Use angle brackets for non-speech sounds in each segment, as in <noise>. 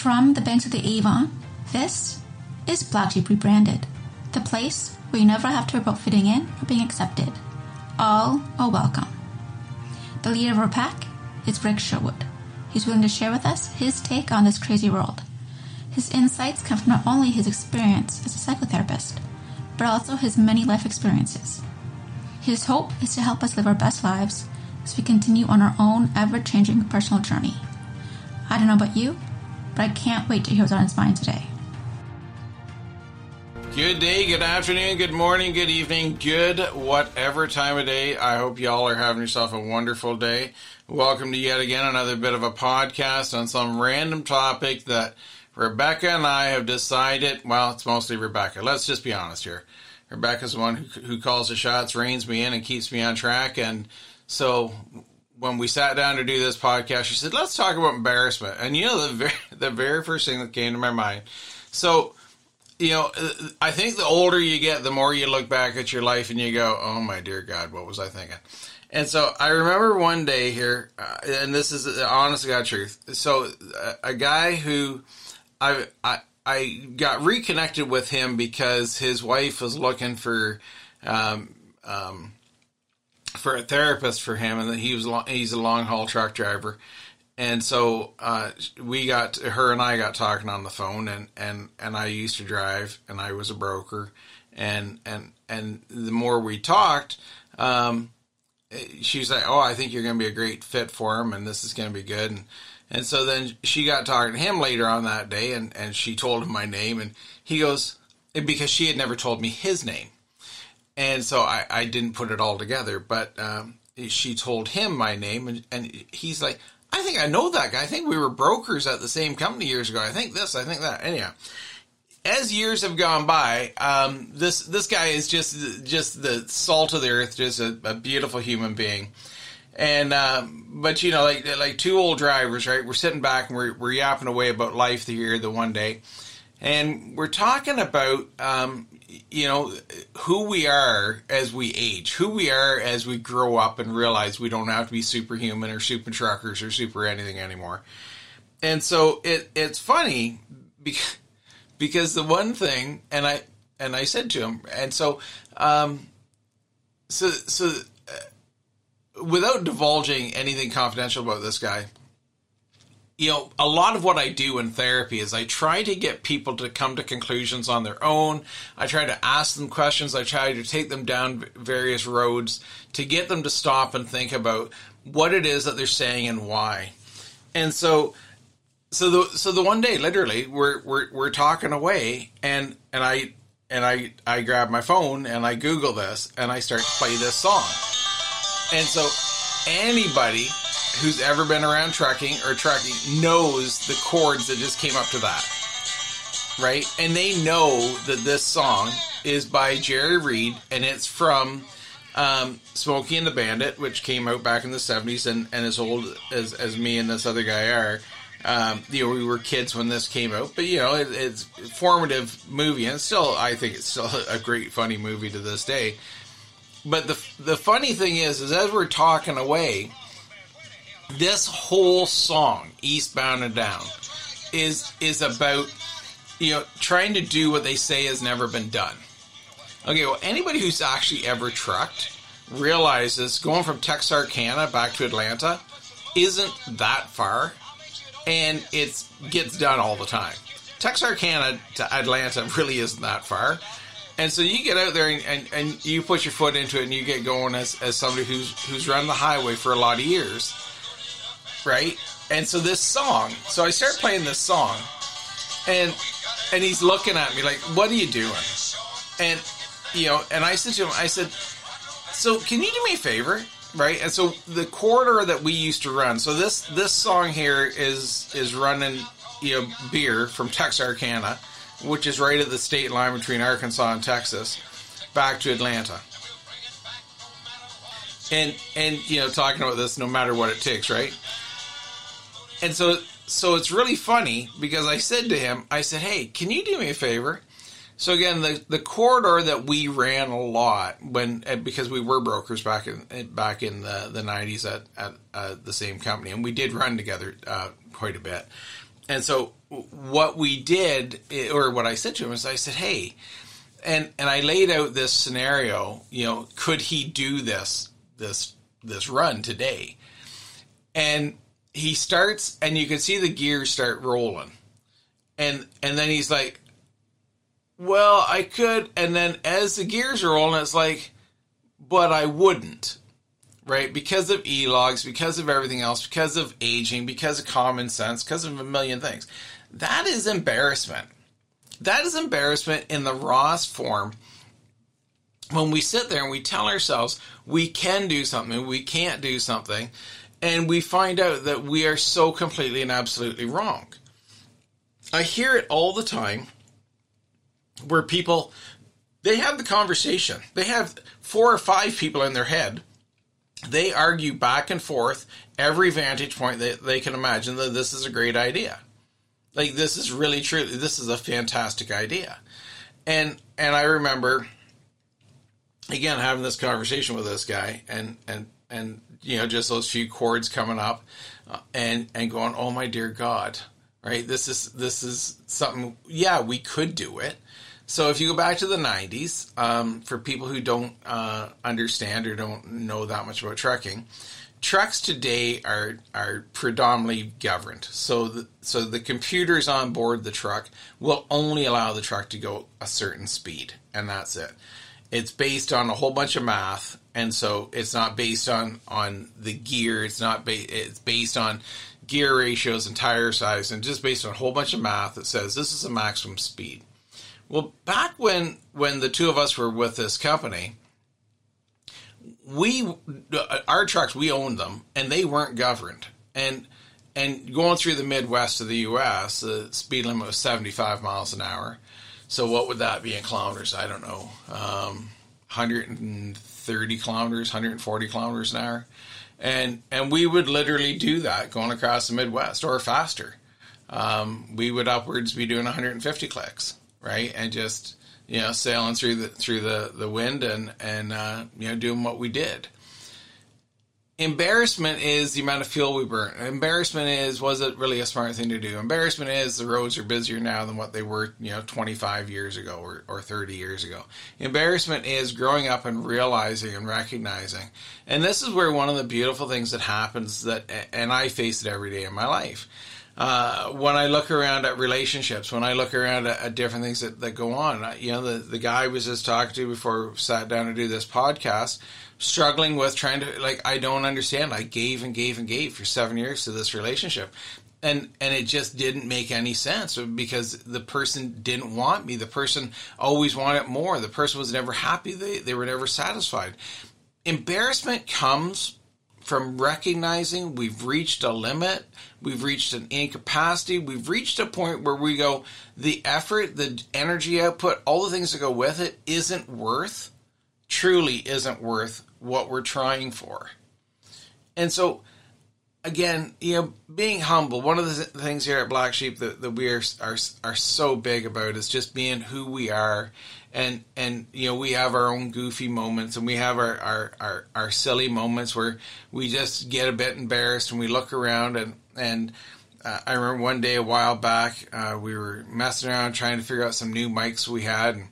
From the banks of the Avon, this is Black Sheep Rebranded, the place where you never have to worry about fitting in or being accepted. All are welcome. The leader of our pack is Rick Sherwood. He's willing to share with us his take on this crazy world. His insights come from not only his experience as a psychotherapist, but also his many life experiences. His hope is to help us live our best lives as we continue on our own ever changing personal journey. I don't know about you, but I can't wait to hear what's on his mind today. Good day, good afternoon, good morning, good evening, good whatever time of day. I hope y'all are having yourself a wonderful day. Welcome to yet again another bit of a podcast on some random topic that Rebecca and I have decided. Well, it's mostly Rebecca. Let's just be honest here. Rebecca's the one who, who calls the shots, reins me in, and keeps me on track. And so when we sat down to do this podcast, she said, "Let's talk about embarrassment." And you know, the very, <laughs> the very first thing that came to my mind. So you know, I think the older you get, the more you look back at your life and you go, "Oh my dear God, what was I thinking?" And so I remember one day here, uh, and this is the honest God truth. So uh, a guy who I I I got reconnected with him because his wife was looking for um, um, for a therapist for him, and he was he's a long haul truck driver, and so uh, we got her and I got talking on the phone, and and and I used to drive, and I was a broker, and and and the more we talked, um, she's like, "Oh, I think you're going to be a great fit for him, and this is going to be good." And and so then she got talking to him later on that day, and and she told him my name, and he goes because she had never told me his name, and so I I didn't put it all together, but. Um, she told him my name, and, and he's like, I think I know that guy. I think we were brokers at the same company years ago. I think this, I think that. Anyhow, as years have gone by, um, this this guy is just just the salt of the earth, just a, a beautiful human being. And um, but you know, like like two old drivers, right? We're sitting back and we're we're yapping away about life the year, the one day, and we're talking about um, you know who we are as we age, who we are as we grow up and realize we don't have to be superhuman or super truckers or super anything anymore. And so it it's funny because because the one thing and I and I said to him and so um so so uh, without divulging anything confidential about this guy you know, a lot of what I do in therapy is I try to get people to come to conclusions on their own. I try to ask them questions. I try to take them down various roads to get them to stop and think about what it is that they're saying and why. And so, so the so the one day, literally, we're we're we're talking away, and and I and I I grab my phone and I Google this and I start to play this song. And so anybody who's ever been around trucking or trucking knows the chords that just came up to that. Right? And they know that this song is by Jerry Reed and it's from um, Smokey and the Bandit, which came out back in the 70s and, and as old as, as me and this other guy are. Um, you know, we were kids when this came out, but you know, it, it's formative movie, and still, I think it's still a great, funny movie to this day. But the the funny thing is, is as we're talking away, this whole song, East Bound and Down, is is about you know trying to do what they say has never been done. Okay, well, anybody who's actually ever trucked realizes going from Texarkana back to Atlanta isn't that far, and it gets done all the time. Texarkana to Atlanta really isn't that far. And so you get out there and, and, and you put your foot into it and you get going as, as somebody who's who's run the highway for a lot of years right? And so this song, so I start playing this song, and and he's looking at me like, "What are you doing?" And you know, and I said to him, I said, "So can you do me a favor?" Right? And so the corridor that we used to run, so this this song here is is running, you know, beer from Texarkana, which is right at the state line between Arkansas and Texas, back to Atlanta and and you know talking about this no matter what it takes right and so so it's really funny because I said to him, I said, "Hey, can you do me a favor?" So again, the the corridor that we ran a lot when eh, because we were brokers back in eh, back in the the nineties at at uh, the same company, and we did run together uh, quite a bit. and so what we did, or what I said to him is, I said, "Hey," and and I laid out this scenario. You know, could he do this this this run today? And he starts, and you can see the gears start rolling, and and then he's like, "Well, I could," and then as the gears are rolling, it's like, "But I wouldn't." right? Because of e-logs, because of everything else, because of aging, because of common sense, because of a million things. That is embarrassment. That is embarrassment in the rawest form. When we sit there and we tell ourselves we can do something, we can't do something, and we find out that we are so completely and absolutely wrong. I hear it all the time where people they have the conversation. They have four or five people in their head they argue back and forth every vantage point that they can imagine that this is a great idea. Like this is really true. This is a fantastic idea. And and I remember again having this conversation with this guy and and and you know just those few chords coming up uh, and and going oh my dear god right this is this is something yeah we could do it so if you go back to the 90s, um, for people who don't uh, understand or don't know that much about trucking, trucks today are are predominantly governed. So the, so the computers on board the truck will only allow the truck to go a certain speed, and that's it. It's based on a whole bunch of math, and so it's not based on on the gear. It's not ba- it's based on gear ratios and tire size, and just based on a whole bunch of math that says this is a maximum speed. Well, back when when the two of us were with this company, we our trucks we owned them and they weren't governed. And and going through the Midwest of the U.S., the speed limit was 75 miles an hour. So what would that be in kilometers? I don't know. Um, 130 kilometers, 140 kilometers an hour, and and we would literally do that going across the Midwest or faster. Um, we would upwards be doing 150 clicks right? And just you know sailing through the through the the wind and and uh, you know doing what we did. Embarrassment is the amount of fuel we burn. Embarrassment is was it really a smart thing to do? Embarrassment is the roads are busier now than what they were, you know, 25 years ago or, or 30 years ago. Embarrassment is growing up and realizing and recognizing. And this is where one of the beautiful things that happens that and I face it every day in my life uh, when I look around at relationships, when I look around at, at different things that, that go on, you know, the, the guy I was just talking to before sat down to do this podcast, struggling with trying to, like, I don't understand. I gave and gave and gave for seven years to this relationship. And, and it just didn't make any sense because the person didn't want me. The person always wanted more. The person was never happy. They, they were never satisfied. Embarrassment comes from recognizing we've reached a limit, we've reached an incapacity, we've reached a point where we go, the effort, the energy output, all the things that go with it isn't worth, truly isn't worth what we're trying for. And so, again, you know, being humble, one of the things here at Black Sheep that, that we are, are, are so big about is just being who we are. And and you know we have our own goofy moments and we have our our, our, our silly moments where we just get a bit embarrassed and we look around and and uh, I remember one day a while back uh, we were messing around trying to figure out some new mics we had and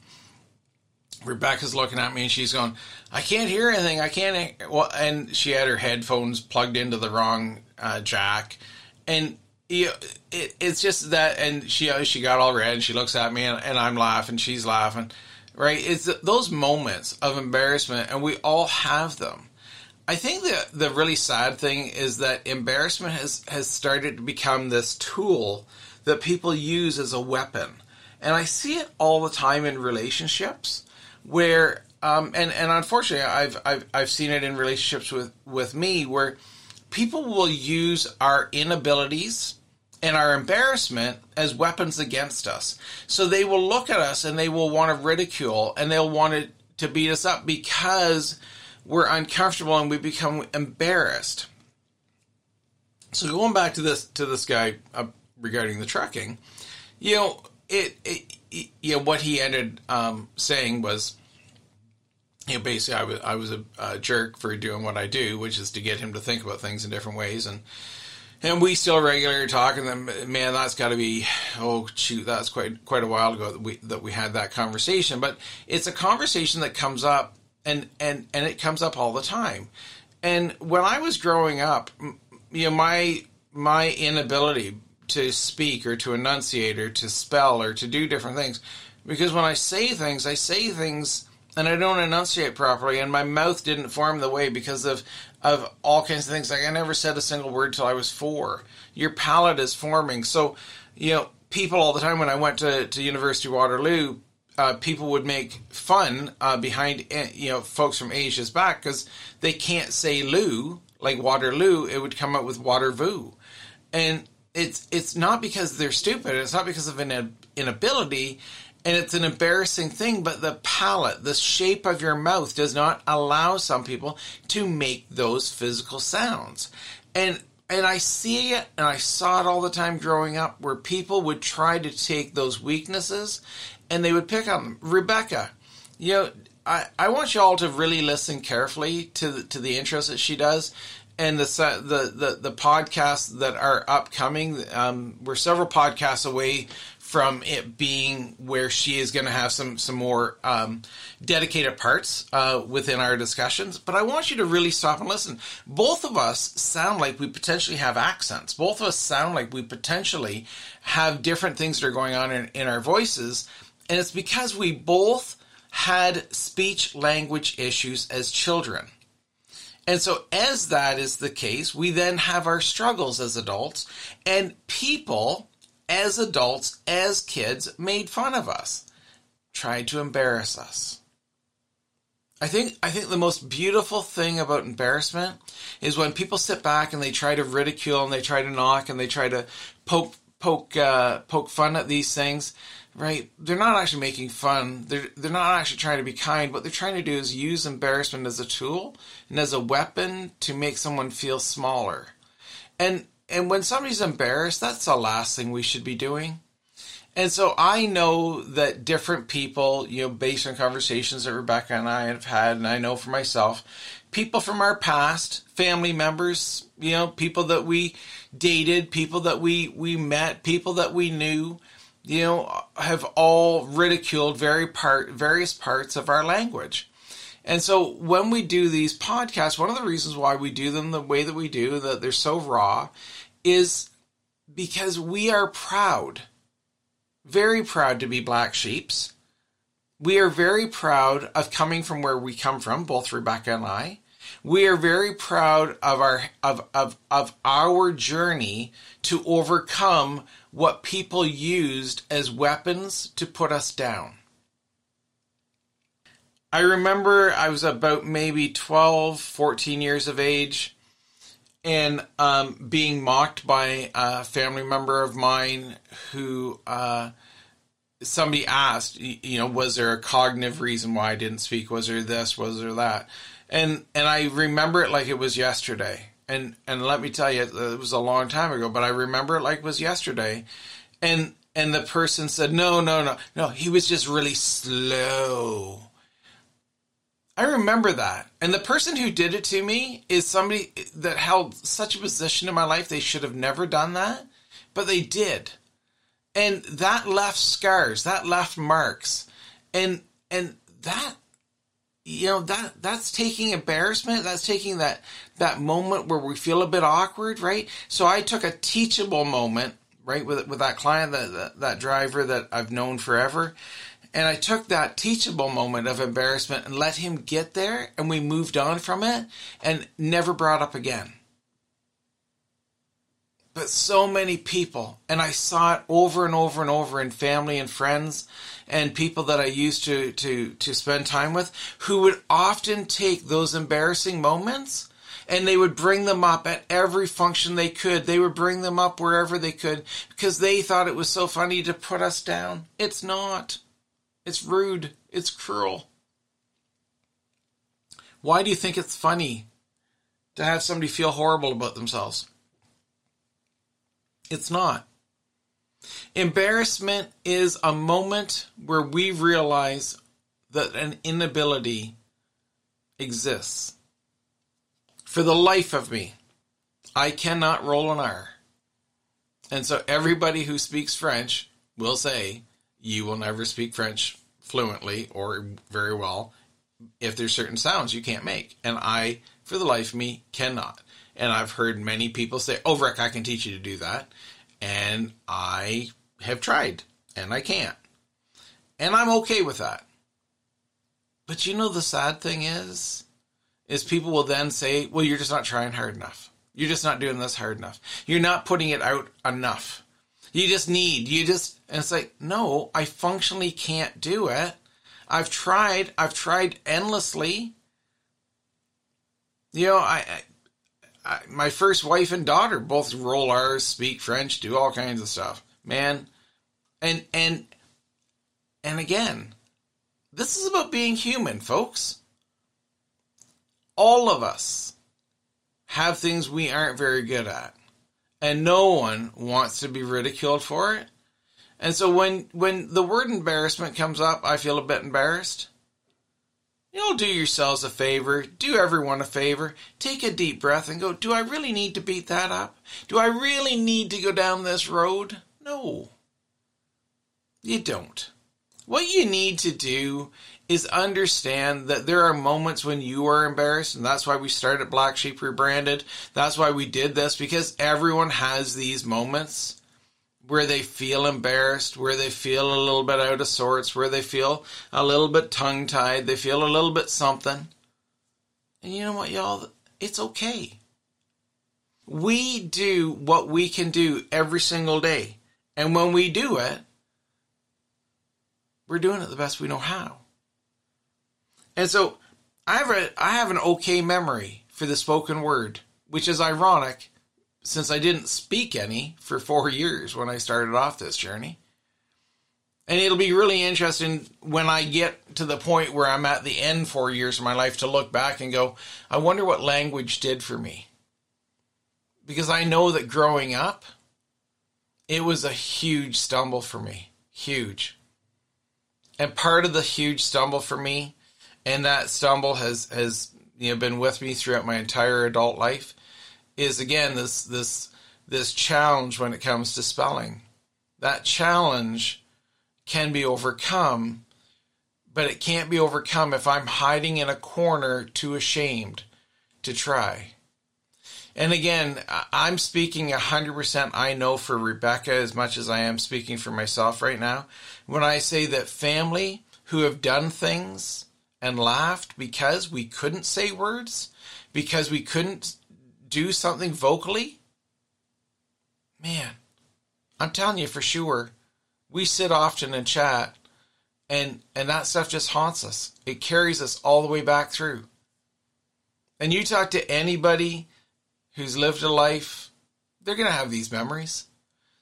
Rebecca's looking at me and she's going I can't hear anything I can't well and she had her headphones plugged into the wrong uh, jack and you know, it, it's just that and she she got all red and she looks at me and, and I'm laughing she's laughing right? It's those moments of embarrassment, and we all have them. I think that the really sad thing is that embarrassment has, has started to become this tool that people use as a weapon. And I see it all the time in relationships where, um, and, and unfortunately, I've, I've, I've seen it in relationships with, with me where people will use our inabilities and our embarrassment as weapons against us. So they will look at us and they will want to ridicule and they'll want to, to beat us up because we're uncomfortable and we become embarrassed. So going back to this to this guy uh, regarding the trucking, you know, it, it, it, you know what he ended um, saying was, you know, basically I was I was a, a jerk for doing what I do, which is to get him to think about things in different ways and and we still regularly talk, and then man, that's got to be oh shoot, that's quite quite a while ago that we that we had that conversation. But it's a conversation that comes up, and and and it comes up all the time. And when I was growing up, you know, my my inability to speak or to enunciate or to spell or to do different things, because when I say things, I say things and I don't enunciate properly, and my mouth didn't form the way because of of all kinds of things. Like I never said a single word till I was four. Your palate is forming, so you know people all the time. When I went to to University of Waterloo, uh, people would make fun uh, behind eh, you know folks from Asia's back because they can't say "loo" like Waterloo. It would come out with "Watervoo," and it's it's not because they're stupid. It's not because of an inability and it's an embarrassing thing, but the palate, the shape of your mouth does not allow some people to make those physical sounds. And and I see it and I saw it all the time growing up where people would try to take those weaknesses and they would pick on them. Rebecca, you know, I, I want you all to really listen carefully to the, to the intros that she does and the the the, the podcasts that are upcoming. Um, we're several podcasts away from it being where she is going to have some some more um, dedicated parts uh, within our discussions. But I want you to really stop and listen. Both of us sound like we potentially have accents. Both of us sound like we potentially have different things that are going on in, in our voices, and it's because we both had speech language issues as children. And so, as that is the case, we then have our struggles as adults, and people as adults, as kids, made fun of us, tried to embarrass us. I think I think the most beautiful thing about embarrassment is when people sit back and they try to ridicule and they try to knock and they try to poke poke uh, poke fun at these things. Right? They're not actually making fun. They're they're not actually trying to be kind. What they're trying to do is use embarrassment as a tool and as a weapon to make someone feel smaller. And and when somebody's embarrassed, that's the last thing we should be doing. And so I know that different people, you know, based on conversations that Rebecca and I have had, and I know for myself, people from our past, family members, you know, people that we dated, people that we, we met, people that we knew, you know, have all ridiculed very part, various parts of our language. And so when we do these podcasts, one of the reasons why we do them the way that we do, that they're so raw, is because we are proud, very proud to be black sheeps. We are very proud of coming from where we come from, both Rebecca and I. We are very proud of our of, of, of our journey to overcome what people used as weapons to put us down. I remember I was about maybe 12, 14 years of age and um, being mocked by a family member of mine who uh, somebody asked, you know, was there a cognitive reason why I didn't speak? Was there this? Was there that? And and I remember it like it was yesterday. And and let me tell you, it was a long time ago, but I remember it like it was yesterday. And and the person said, no, no, no, no. He was just really slow I remember that. And the person who did it to me is somebody that held such a position in my life. They should have never done that, but they did. And that left scars, that left marks. And and that you know that that's taking embarrassment that's taking that that moment where we feel a bit awkward right so i took a teachable moment right with with that client that that, that driver that i've known forever and I took that teachable moment of embarrassment and let him get there, and we moved on from it and never brought up again. But so many people, and I saw it over and over and over in family and friends and people that I used to, to, to spend time with, who would often take those embarrassing moments and they would bring them up at every function they could. They would bring them up wherever they could because they thought it was so funny to put us down. It's not. It's rude. It's cruel. Why do you think it's funny to have somebody feel horrible about themselves? It's not. Embarrassment is a moment where we realize that an inability exists. For the life of me, I cannot roll an R. And so everybody who speaks French will say, you will never speak French fluently or very well if there's certain sounds you can't make. And I, for the life of me, cannot. And I've heard many people say, oh, Rick, I can teach you to do that. And I have tried and I can't. And I'm okay with that. But you know, the sad thing is, is people will then say, well, you're just not trying hard enough. You're just not doing this hard enough. You're not putting it out enough. You just need, you just, and it's like, no, I functionally can't do it. I've tried, I've tried endlessly. You know, I, I, I my first wife and daughter both roll R's, speak French, do all kinds of stuff. Man, and, and, and again, this is about being human, folks. All of us have things we aren't very good at. And no one wants to be ridiculed for it. And so when when the word embarrassment comes up, I feel a bit embarrassed. You'll do yourselves a favor, do everyone a favor, take a deep breath and go, do I really need to beat that up? Do I really need to go down this road? No. You don't. What you need to do is understand that there are moments when you are embarrassed, and that's why we started Black Sheep Rebranded. That's why we did this, because everyone has these moments where they feel embarrassed, where they feel a little bit out of sorts, where they feel a little bit tongue tied, they feel a little bit something. And you know what, y'all? It's okay. We do what we can do every single day. And when we do it, we're doing it the best we know how. And so I have a I have an okay memory for the spoken word, which is ironic since I didn't speak any for 4 years when I started off this journey. And it'll be really interesting when I get to the point where I'm at the end 4 years of my life to look back and go, I wonder what language did for me. Because I know that growing up it was a huge stumble for me. Huge. And part of the huge stumble for me and that stumble has has you know been with me throughout my entire adult life is again this this this challenge when it comes to spelling. That challenge can be overcome but it can't be overcome if i'm hiding in a corner too ashamed to try. And again i'm speaking 100% i know for rebecca as much as i am speaking for myself right now. When i say that family who have done things and laughed because we couldn't say words, because we couldn't do something vocally, man, I'm telling you for sure, we sit often and chat, and and that stuff just haunts us. It carries us all the way back through. And you talk to anybody who's lived a life, they're gonna have these memories.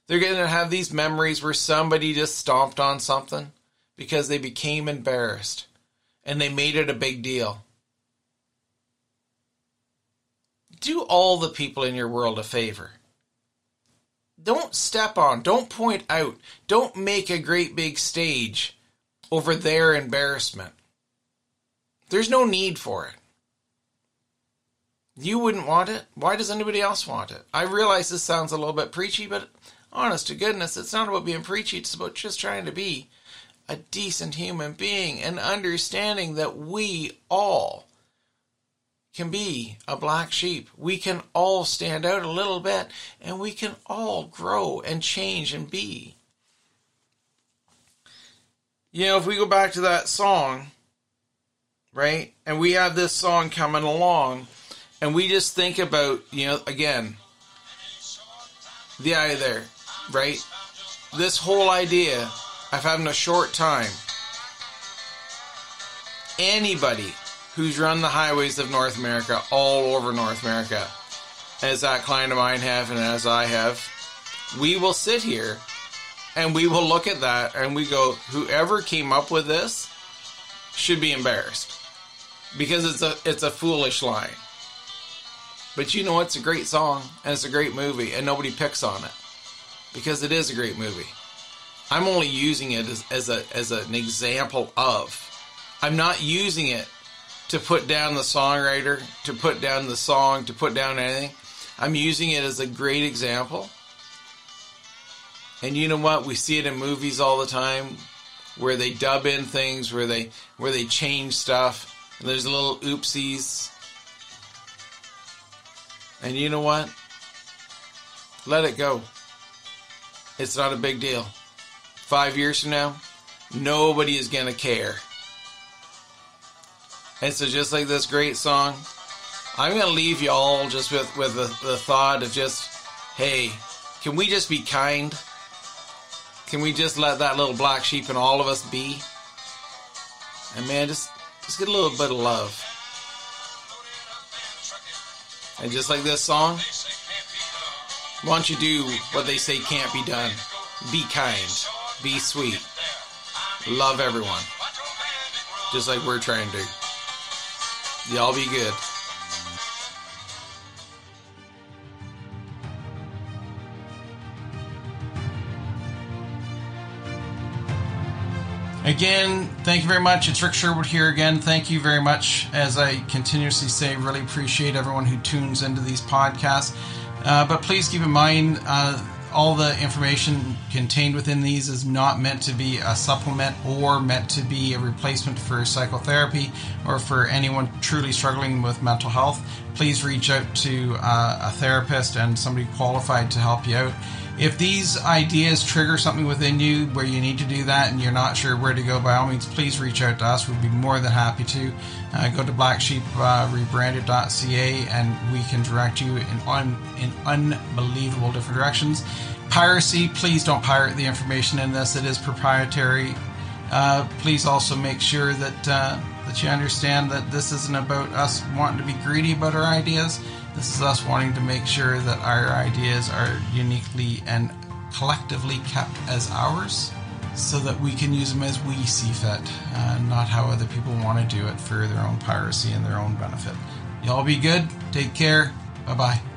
They're gonna have these memories where somebody just stomped on something because they became embarrassed and they made it a big deal. Do all the people in your world a favor. Don't step on, don't point out, don't make a great big stage over their embarrassment. There's no need for it. You wouldn't want it. Why does anybody else want it? I realize this sounds a little bit preachy, but honest to goodness, it's not about being preachy. It's about just trying to be a decent human being and understanding that we all can be a black sheep. We can all stand out a little bit and we can all grow and change and be. You know, if we go back to that song, right, and we have this song coming along, and we just think about, you know, again, the eye there, right? This whole idea of having a short time. Anybody who's run the highways of North America, all over North America, as that client of mine have and as I have, we will sit here and we will look at that and we go, whoever came up with this should be embarrassed because it's a it's a foolish line. But you know it's a great song and it's a great movie and nobody picks on it because it is a great movie. I'm only using it as, as a as an example of. I'm not using it to put down the songwriter, to put down the song, to put down anything. I'm using it as a great example. And you know what? We see it in movies all the time where they dub in things, where they where they change stuff. And there's little oopsies. And you know what? Let it go. It's not a big deal. Five years from now, nobody is going to care. And so, just like this great song, I'm going to leave you all just with, with the, the thought of just, hey, can we just be kind? Can we just let that little black sheep in all of us be? And man, just just get a little bit of love. And just like this song, why don't you do what they say can't be done? Be kind, be sweet, love everyone, just like we're trying to. Y'all be good. Again, thank you very much. It's Rick Sherwood here again. Thank you very much. As I continuously say, really appreciate everyone who tunes into these podcasts. Uh, but please keep in mind, uh, all the information contained within these is not meant to be a supplement or meant to be a replacement for psychotherapy or for anyone truly struggling with mental health. Please reach out to uh, a therapist and somebody qualified to help you out if these ideas trigger something within you where you need to do that and you're not sure where to go, by all means, please reach out to us. We'd be more than happy to. Uh, go to blacksheeprebranded.ca and we can direct you in, un, in unbelievable different directions. Piracy, please don't pirate the information in this, it is proprietary. Uh, please also make sure that, uh, that you understand that this isn't about us wanting to be greedy about our ideas this is us wanting to make sure that our ideas are uniquely and collectively kept as ours so that we can use them as we see fit, uh, not how other people want to do it for their own piracy and their own benefit. Y'all be good. Take care. Bye bye.